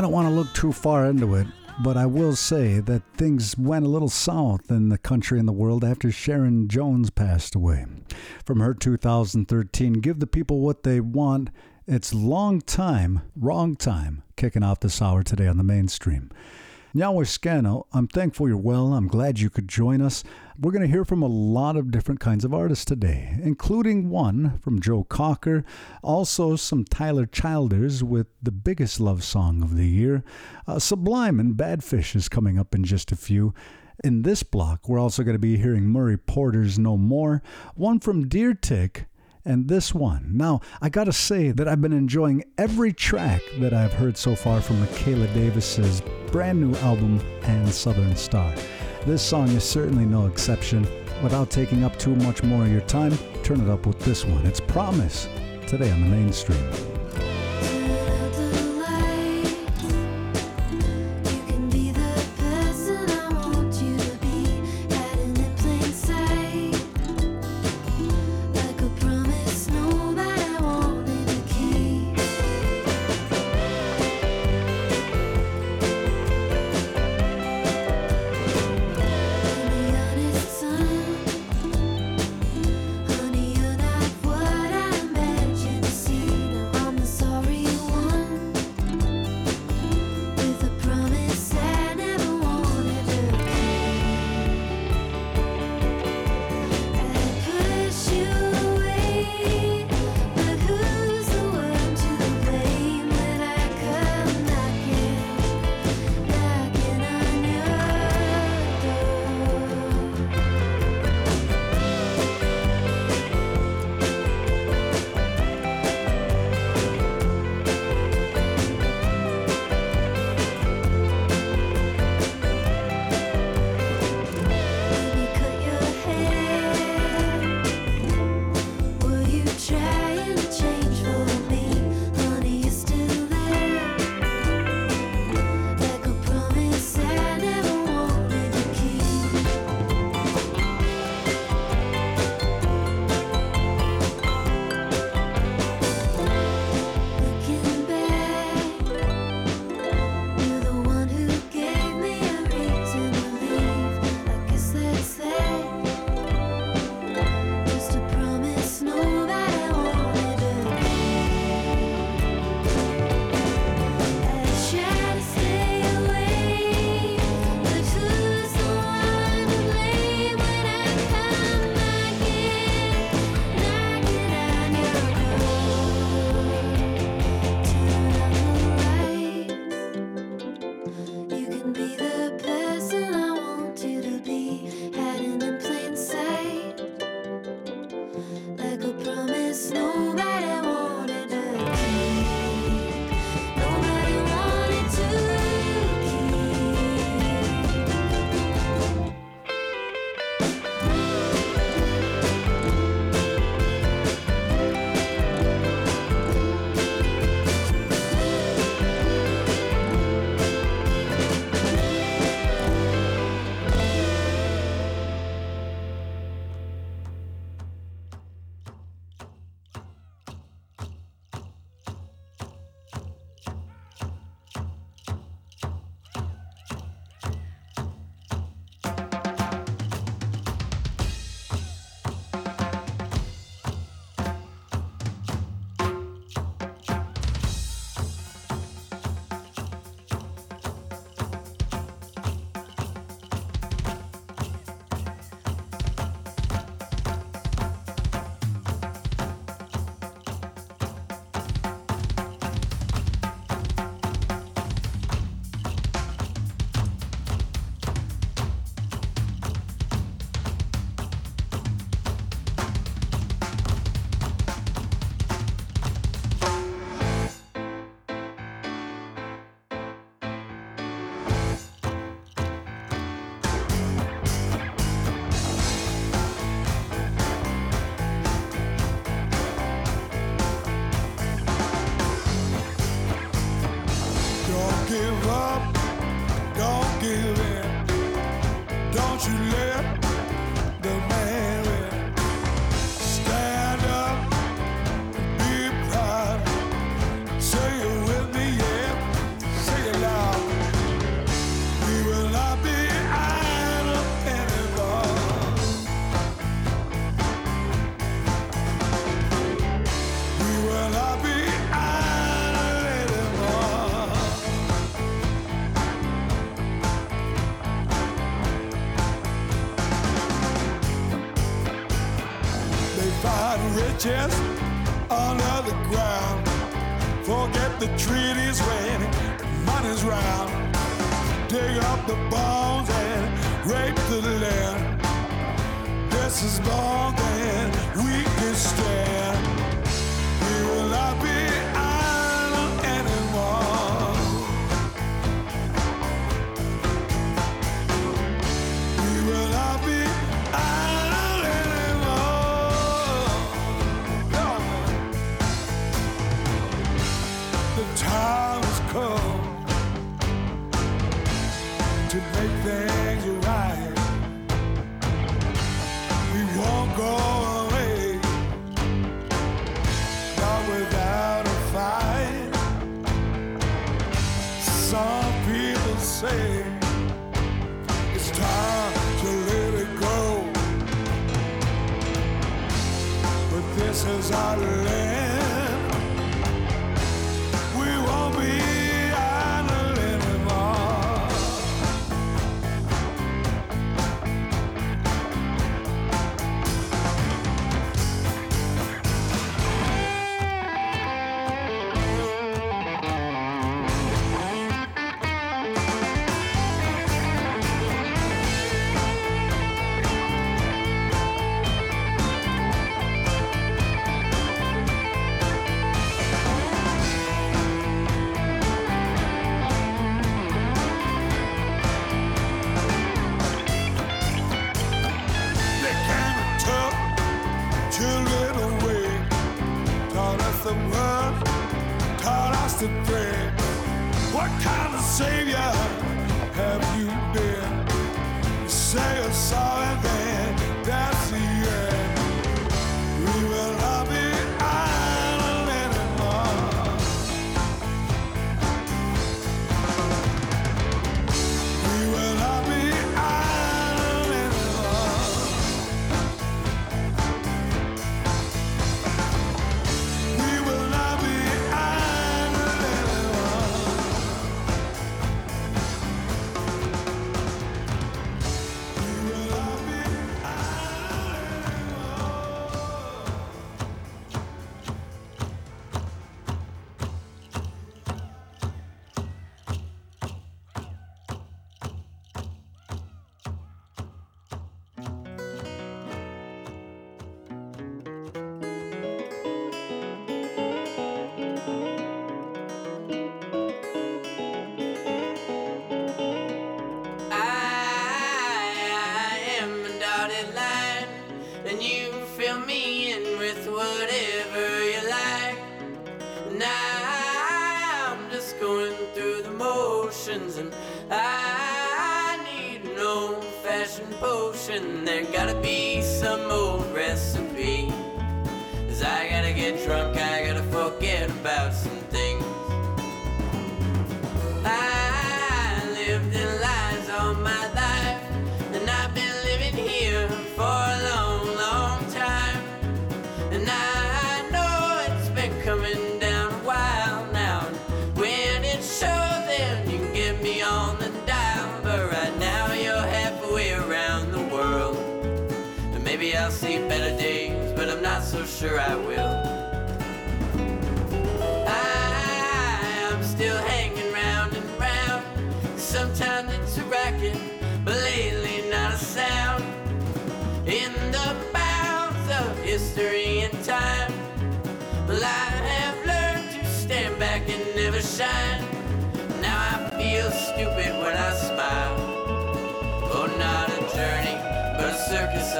I don't want to look too far into it, but I will say that things went a little south in the country and the world after Sharon Jones passed away. From her 2013 Give the People What They Want, it's long time, wrong time, kicking off this hour today on the mainstream. Yahweh Scano, I'm thankful you're well. I'm glad you could join us. We're going to hear from a lot of different kinds of artists today, including one from Joe Cocker, also some Tyler Childers with the biggest love song of the year. Uh, Sublime and Badfish is coming up in just a few. In this block, we're also going to be hearing Murray Porter's No More, one from Deer Tick, and this one. Now, I gotta say that I've been enjoying every track that I've heard so far from Mikaela Davis's brand new album, and Southern Star. This song is certainly no exception. Without taking up too much more of your time, turn it up with this one. It's Promise, today on the mainstream. Find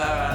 circus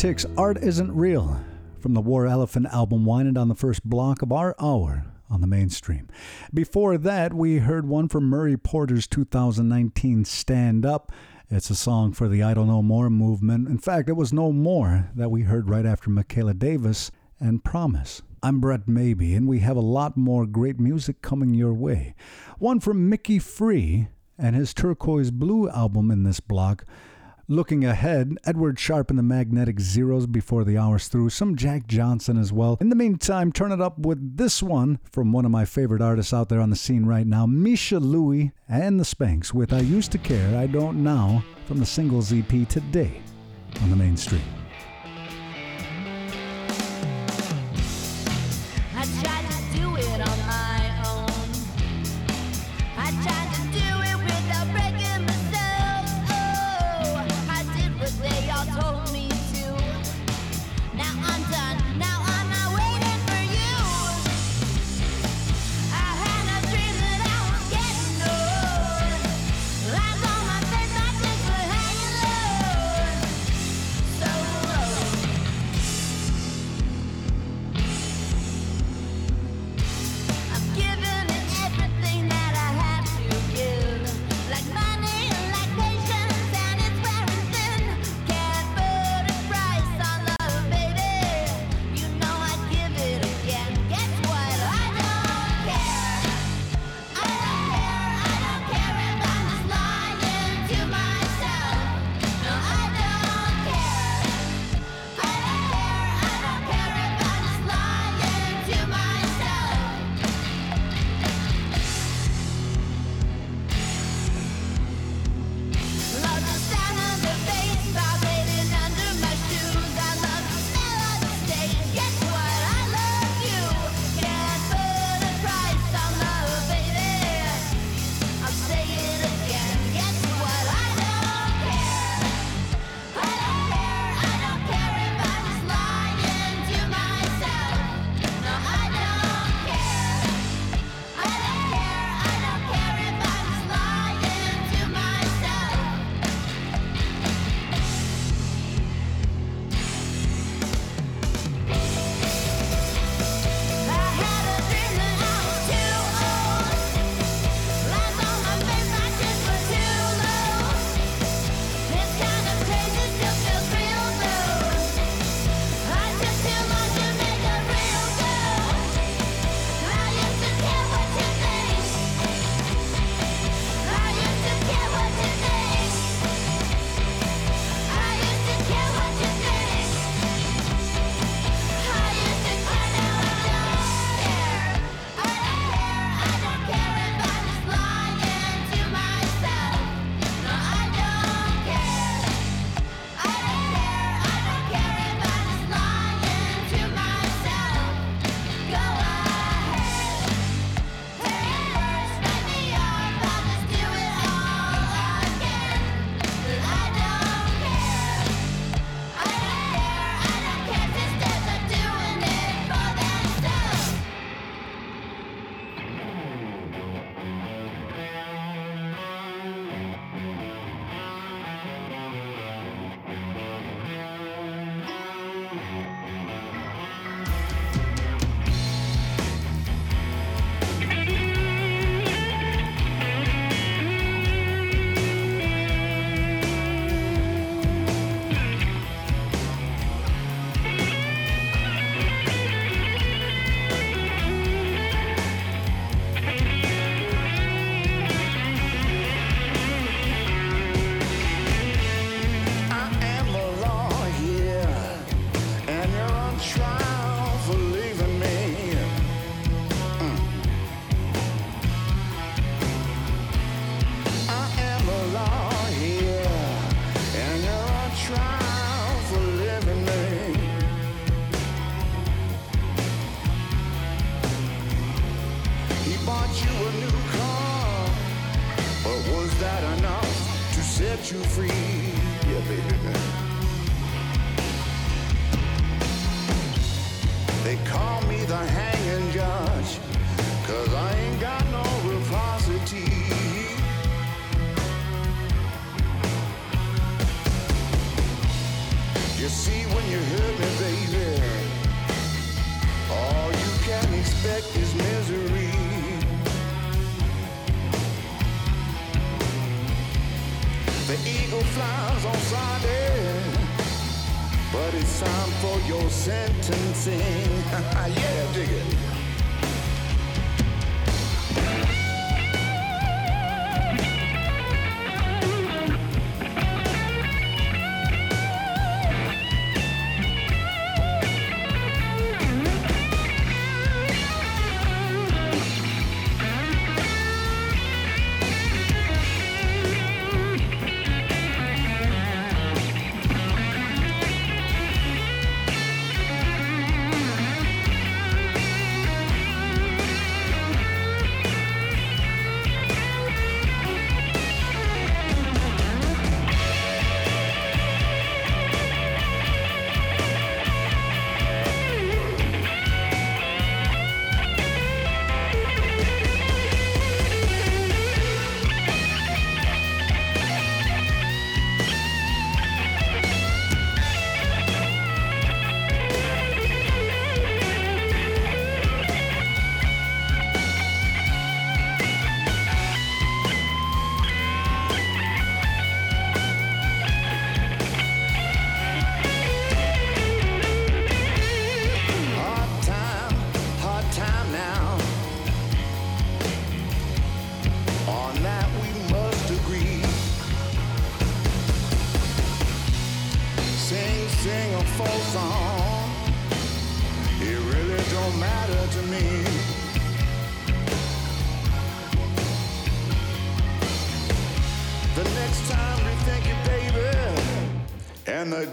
Politics, Art Isn't Real from the War Elephant album, winding on the first block of our hour on the mainstream. Before that, we heard one from Murray Porter's 2019 Stand Up. It's a song for the Idle No More movement. In fact, it was No More that we heard right after Mikaela Davis and Promise. I'm Brett Maybe, and we have a lot more great music coming your way. One from Micki Free and his Turquoise Blue album in this block. Looking ahead, Edward Sharpe and the Magnetic Zeros before the hour's through, some Jack Johnson as well. In the meantime, turn it up with this one from one of my favorite artists out there on the scene right now, Miesha Louie and the Spanks with I Used to Care, I Don't Now from the singles EP today on the mainstream.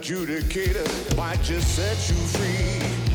Adjudicator might just set you free.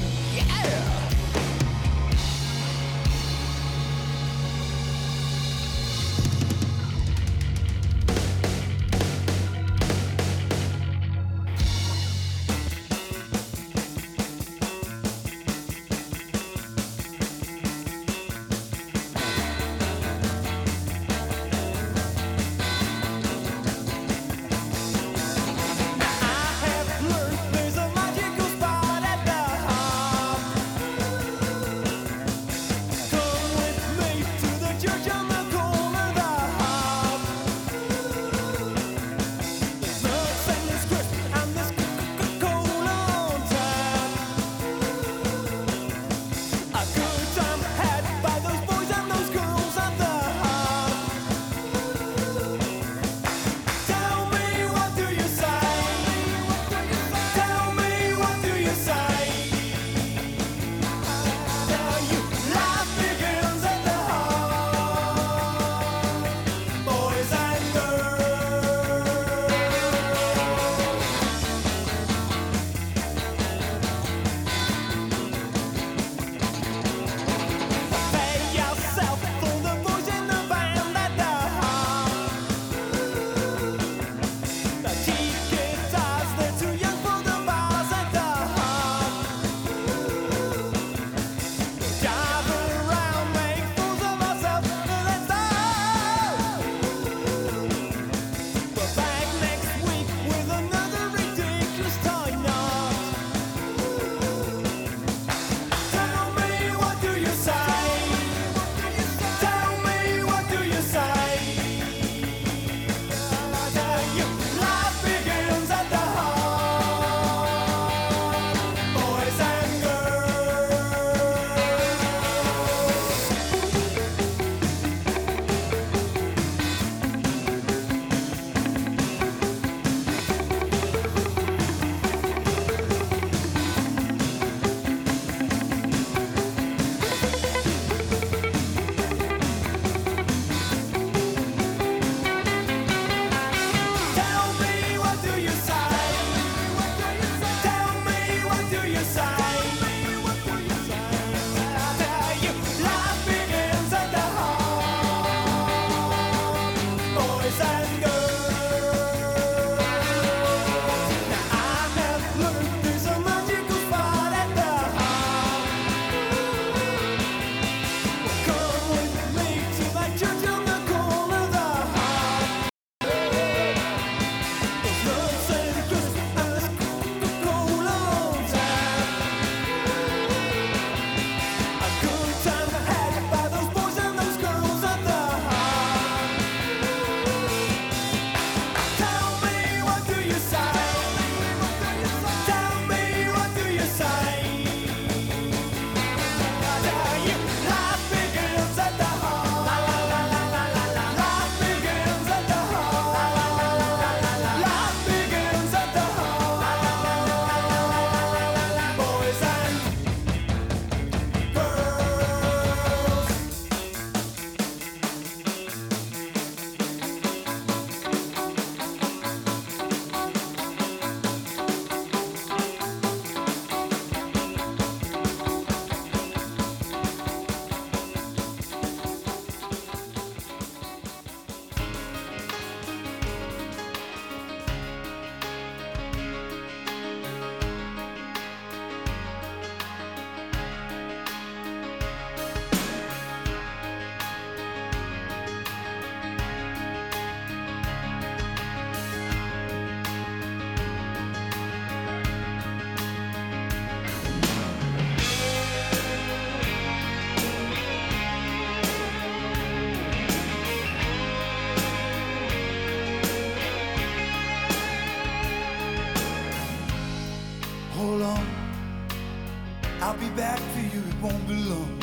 I'll be back for you, it won't be long.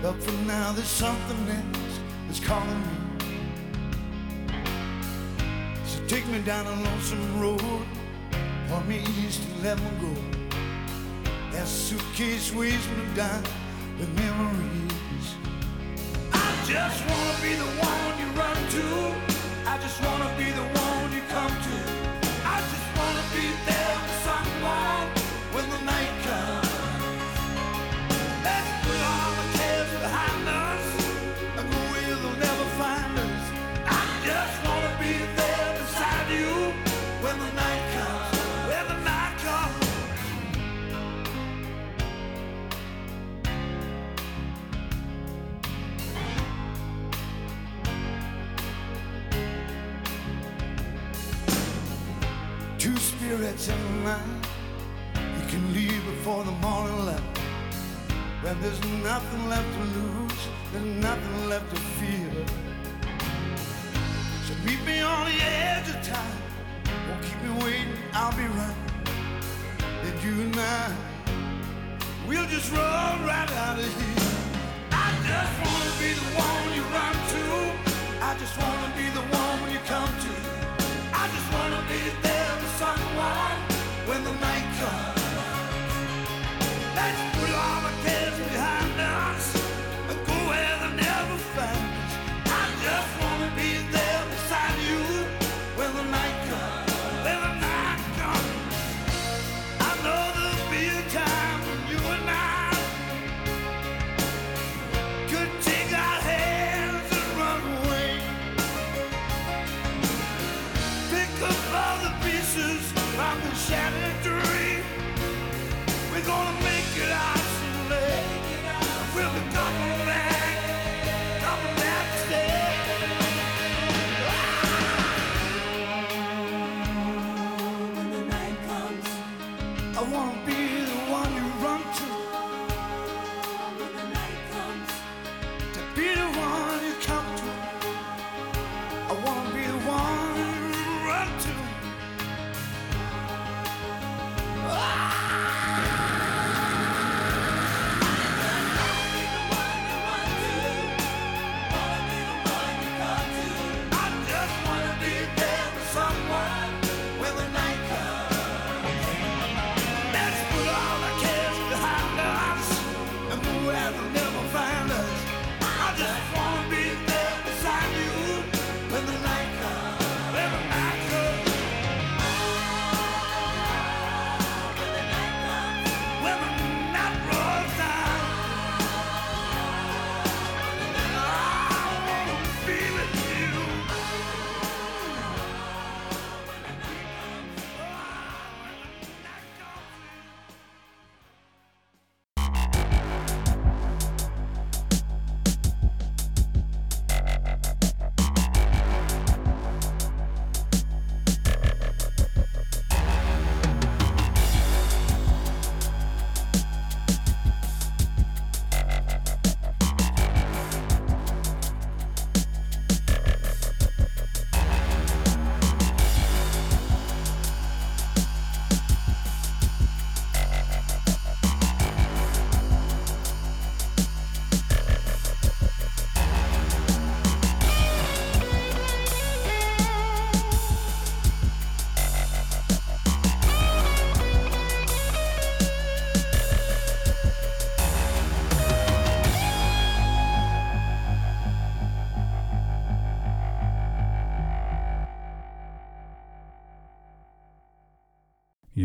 But for now, there's something else that's calling me. So take me down a lonesome road, For me east let me go. That suitcase weighs me down with memories. I just wanna be the one you run to. I just wanna be the one. When there's nothing left to lose, there's nothing left to fear. So meet me on the edge of time. Won't keep me waiting, I'll be right. Then you and I, we'll just run right out of here. I just wanna be the one you run to. I just wanna be the one when you come to. I just wanna be there for someone when the night comes. Put all the cares behind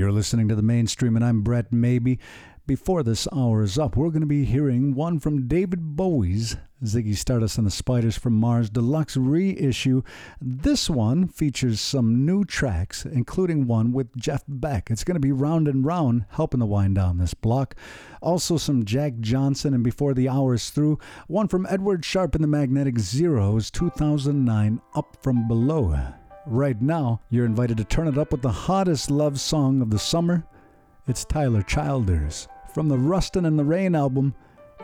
You're listening to the mainstream, and I'm Brett Maybe. Before this hour is up, we're going to be hearing one from David Bowie's Ziggy Stardust and the Spiders from Mars Deluxe reissue. This one features some new tracks, including one with Jeff Beck. It's going to be round and round, helping to wind down this block. Also, some Jack Johnson, and before the hour is through, one from Edward Sharpe and the Magnetic Zeros 2009 Up From Below. Right now, you're invited to turn it up with the hottest love song of the summer. It's Tyler Childers from the Rustin' in the Rain album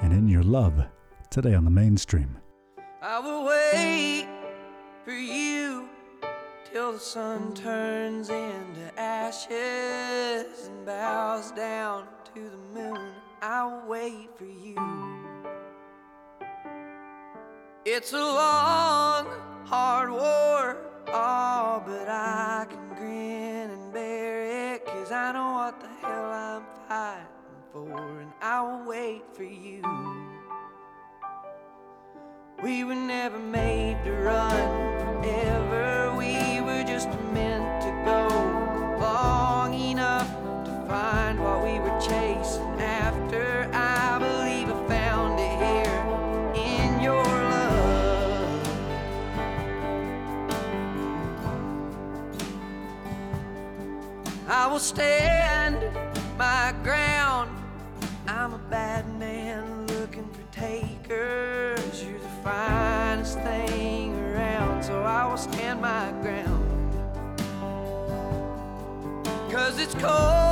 and In Your Love today on the mainstream. I will wait for you till the sun turns into ashes and bows down to the moon. I'll wait for you. It's a long, hard war, oh, but I can grin and bear it, cause I know what the hell I'm fighting for, and I'll wait for you. We were never made to run stand my ground. I'm a bad man looking for takers. You're the finest thing around, so I will stand my ground. Cause it's cold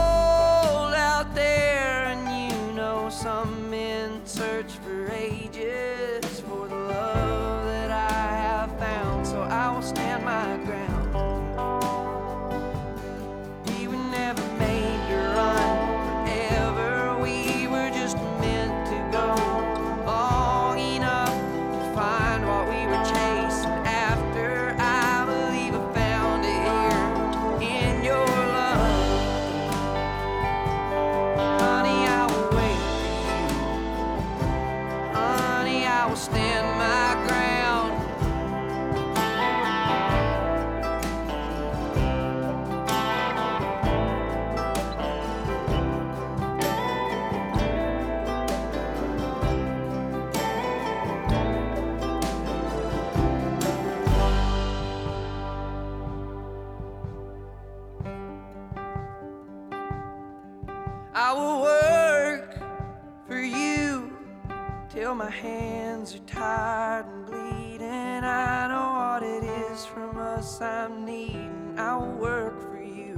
hands are tired and bleeding. I know what it is from us I'm needing. I will work for you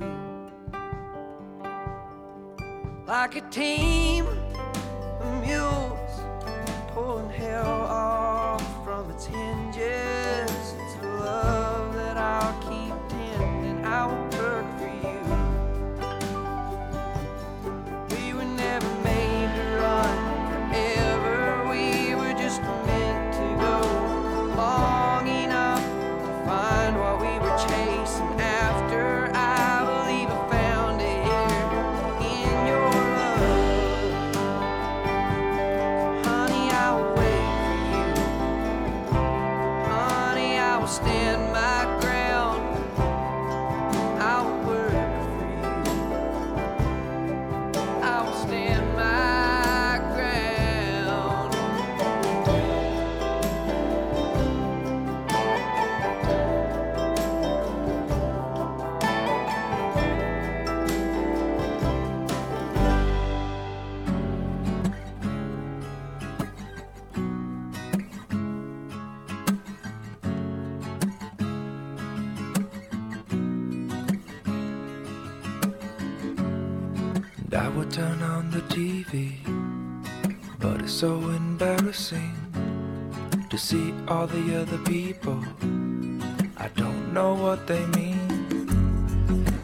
like a team of mules pulling hell off from its hinges. So embarrassing to see all the other people. I don't know what they mean,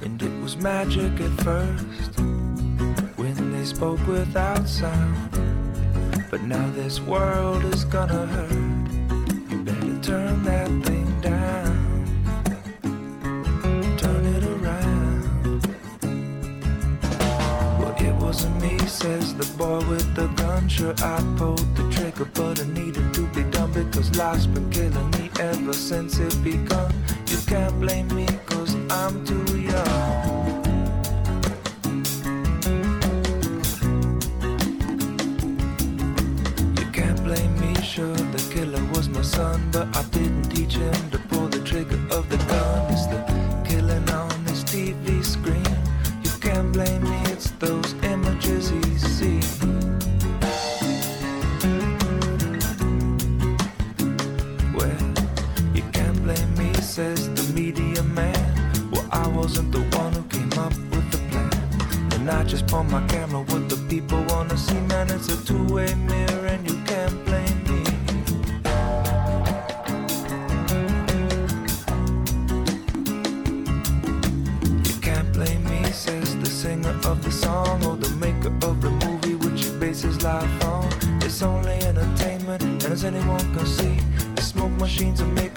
and it was magic at first when they spoke without sound. But now this world is gonna hurt. You better turn that thing wasn't me, says the boy with the gun. Sure, I pulled the trigger, but it needed to be done because life's been killing me ever since it begun. You can't blame me, cause I'm too young. You can't blame me, sure, the killer was my son, but I didn't teach him to pull the trigger of the gun. It's the And I just point my camera what the people wanna see, man. It's a two-way mirror, and you can't blame me. You can't blame me, says the singer of the song or the maker of the movie, which is basically on. It's only entertainment, and as anyone can see, the smoke machines will make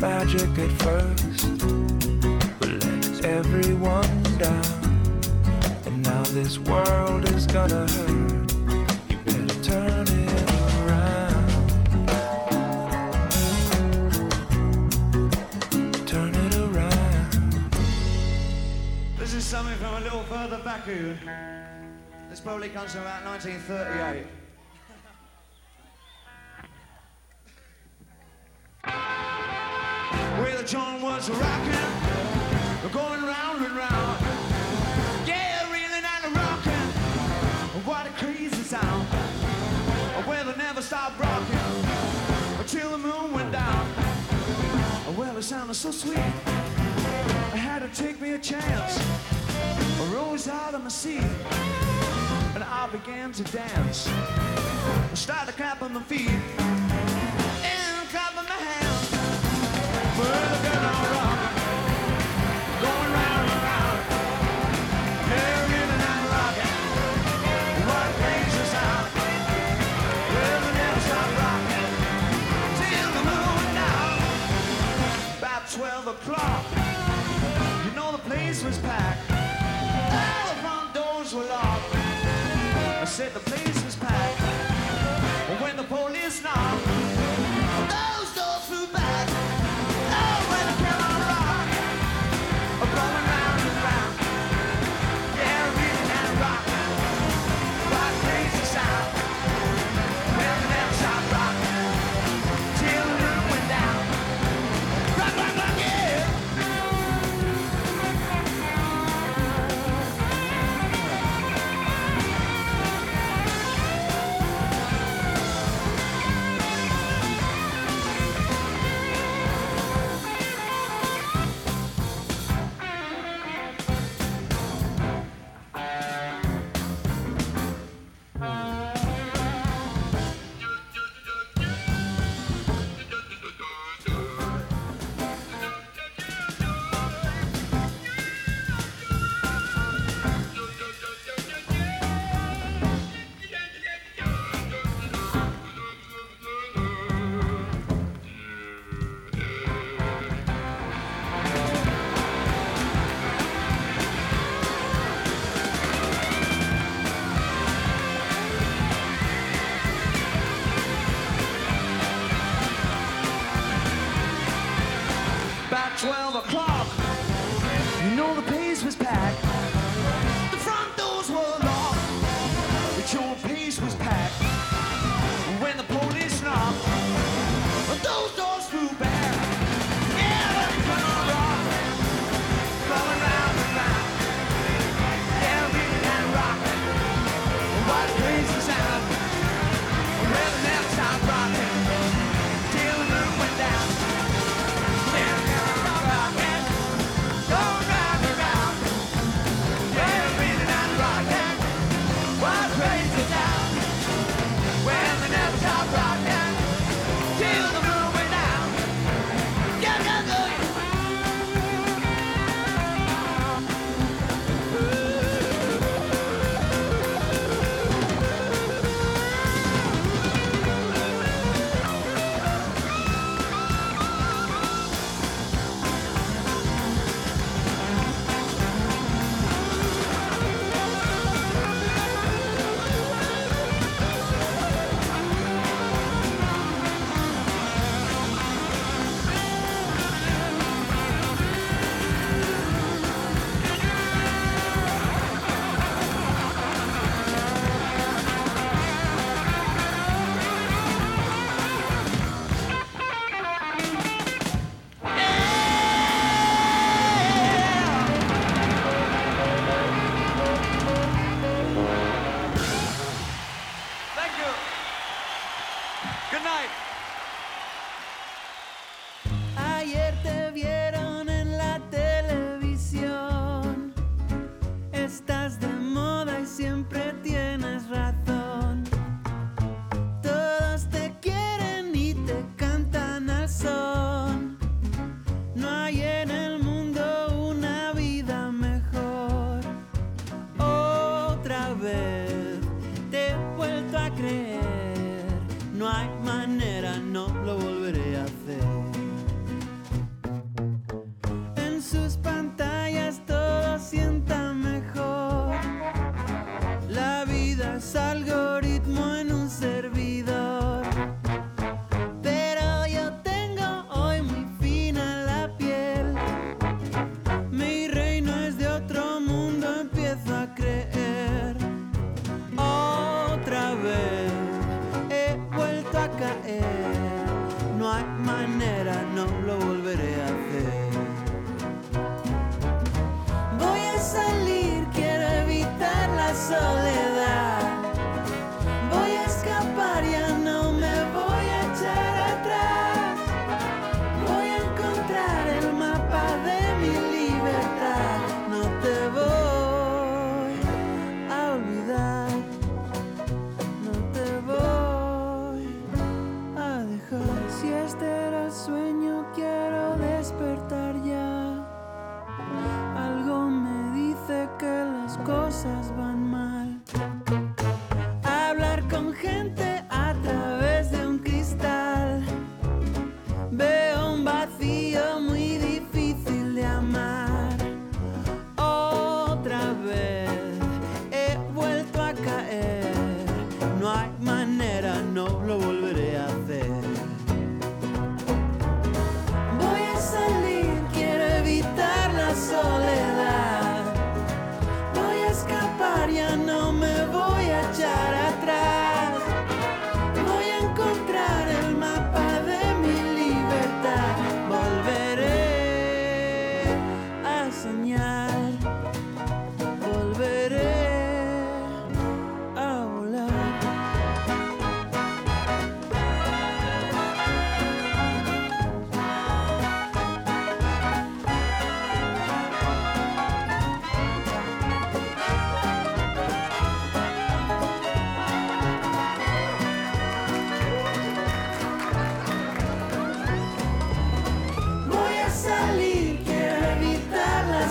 magic at first, but let everyone down. And now this world is gonna hurt. You better turn it around. Turn it around. This is something from a little further back. This probably comes from about 1938. John was rocking, going round and round. Yeah, reeling and rocking. What a crazy sound. Well, they never stopped rocking until the moon went down. Well, it sounded so sweet. I had to take me a chance. I rose out of my seat and I began to dance. I started clapping my feet o'clock, you know the place was packed. All the front doors were locked. I said the place was packed. When the police knocked, o'clock,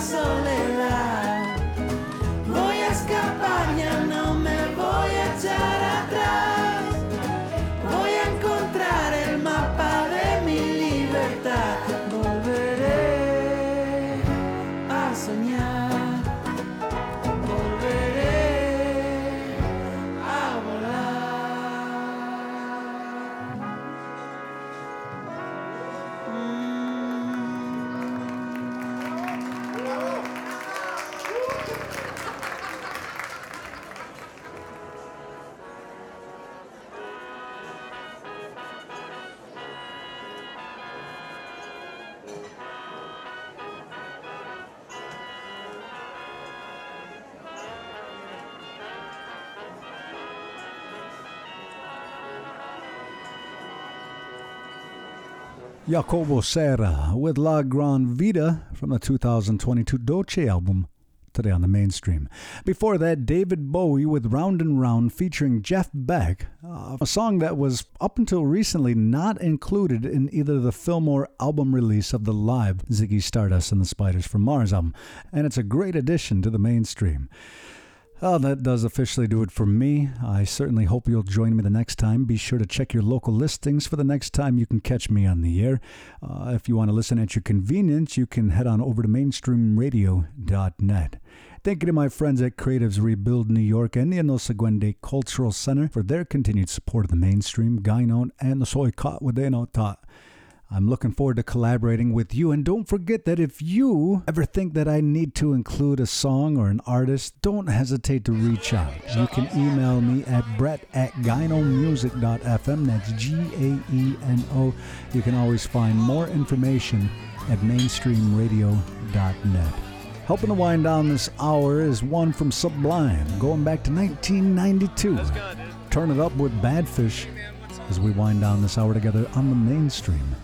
evitar Jacobo Serra with La Gran Vida from the 2022 Doce album, today on the mainstream. Before that, David Bowie with Round and Round featuring Jeff Beck, uh, a song that was up until recently not included in either the film or album release of the live Ziggy Stardust and the Spiders from Mars album, and it's a great addition to the mainstream. Well, that does officially do it for me. I certainly hope you'll join me the next time. Be sure to check your local listings for the next time you can catch me on the air. Uh, if you want to listen at your convenience, you can head on over to mainstreamradio.net. Thank you to my friends at Creatives Rebuild New York and the Onöhsagwë:de' Cultural Center for their continued support of the mainstream, Gainon, and the Soy Caught Wadeno Taught. I'm looking forward to collaborating with you. And don't forget that if you ever think that I need to include a song or an artist, don't hesitate to reach out. You can email me at brett at gaenomusic.fm. That's G A E N O. You can always find more information at mainstreamradio.net. Helping to wind down this hour is one from Sublime, going back to 1992. Turn it up with Badfish as we wind down this hour together on the mainstream.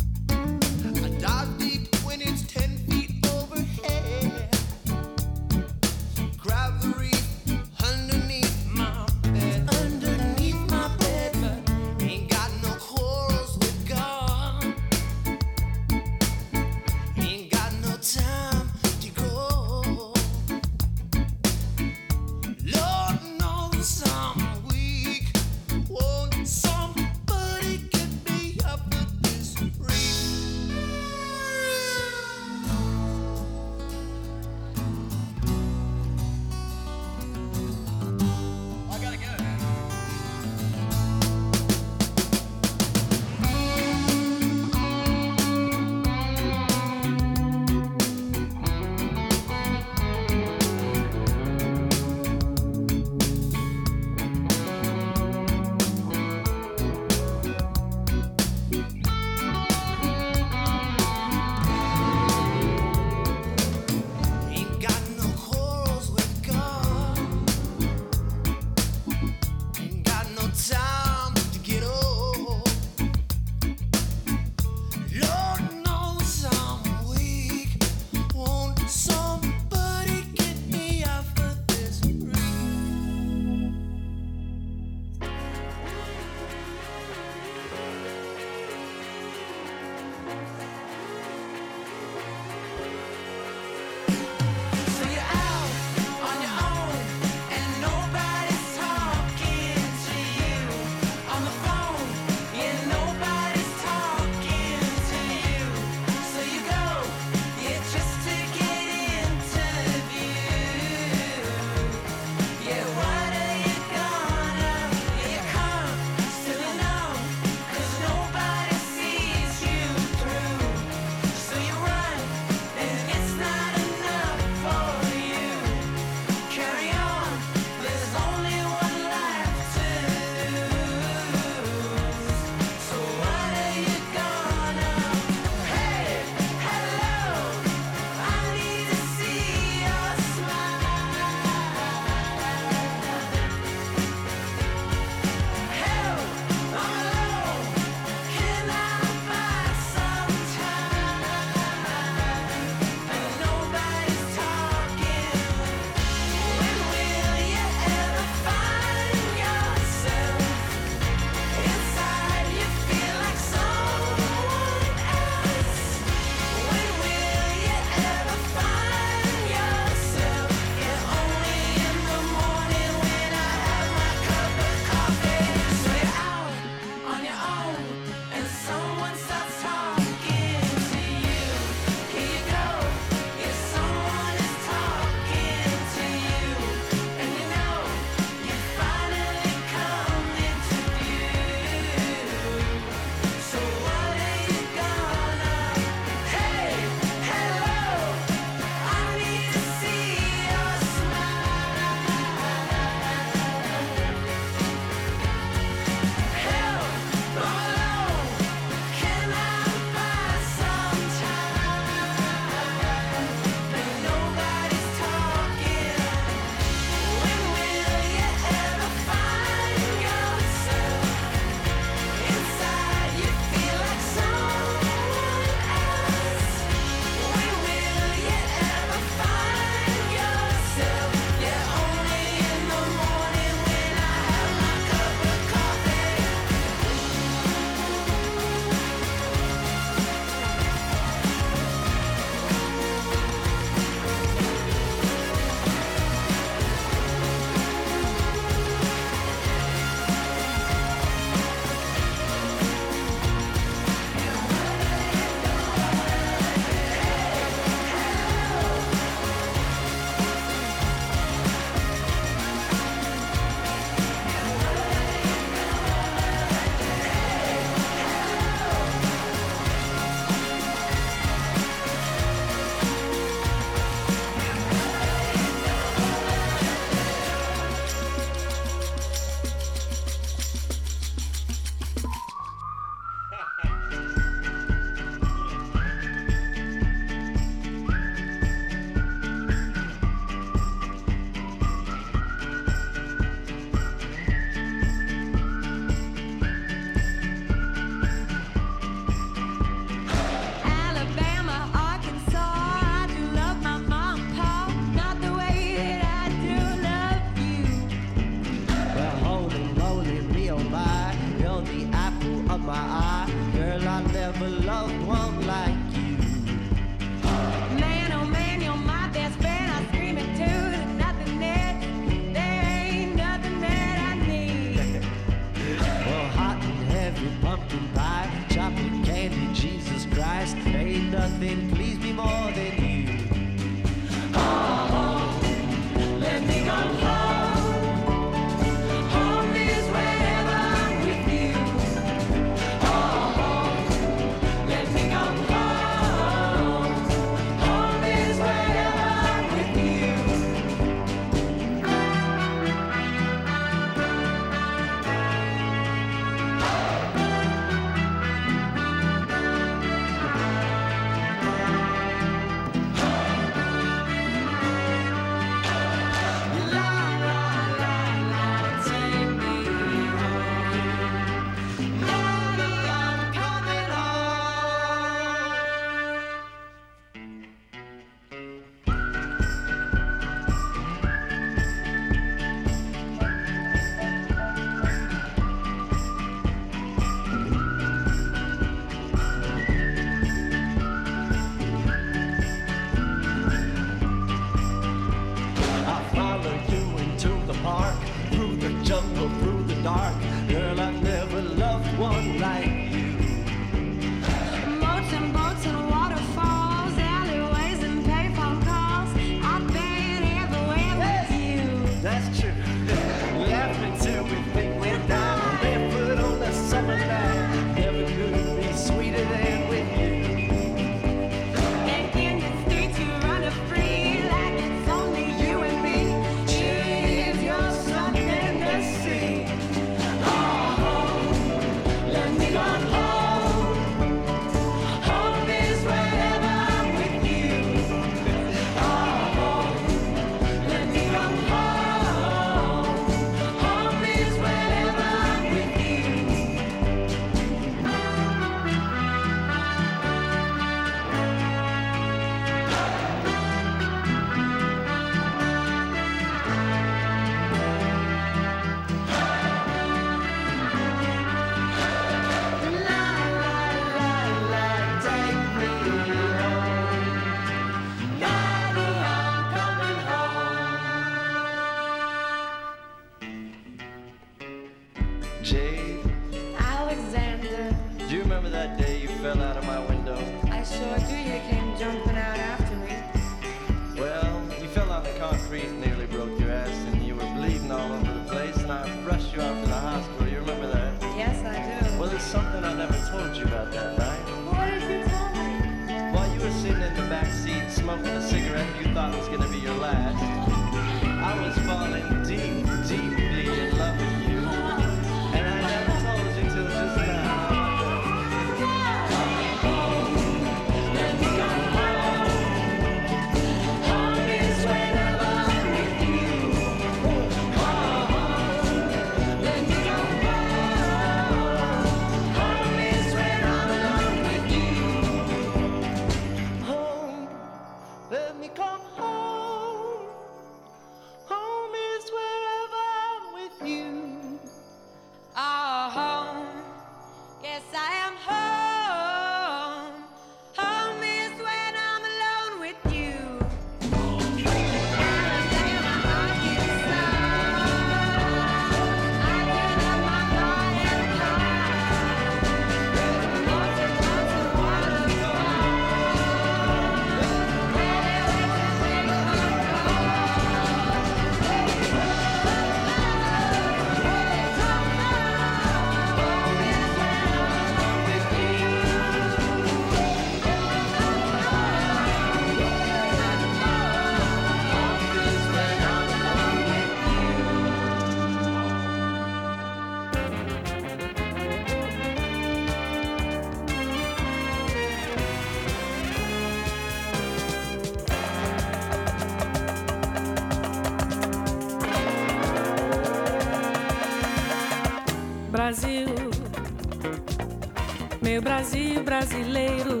Meu Brasil brasileiro,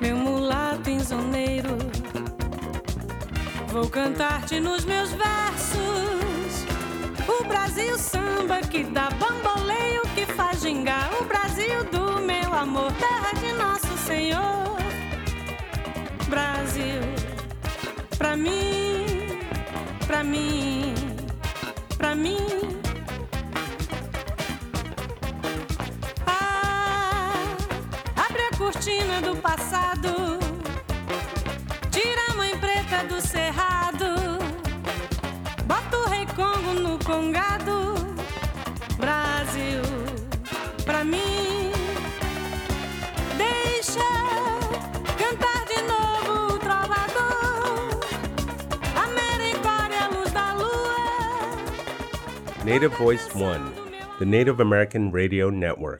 meu mulato insoneiro. Vou cantar-te nos meus versos. O Brasil samba que dá bamboleio, que faz gingar. O Brasil do meu amor, terra de nosso Senhor. Brasil, pra mim, pra mim passado, tira a mãe preta do cerrado, bota o rei Congo no congado. Brasil, pra mim, deixa cantar de novo o trovador. Americória, a luz da lua. Native Voice One, the Native American Radio Network.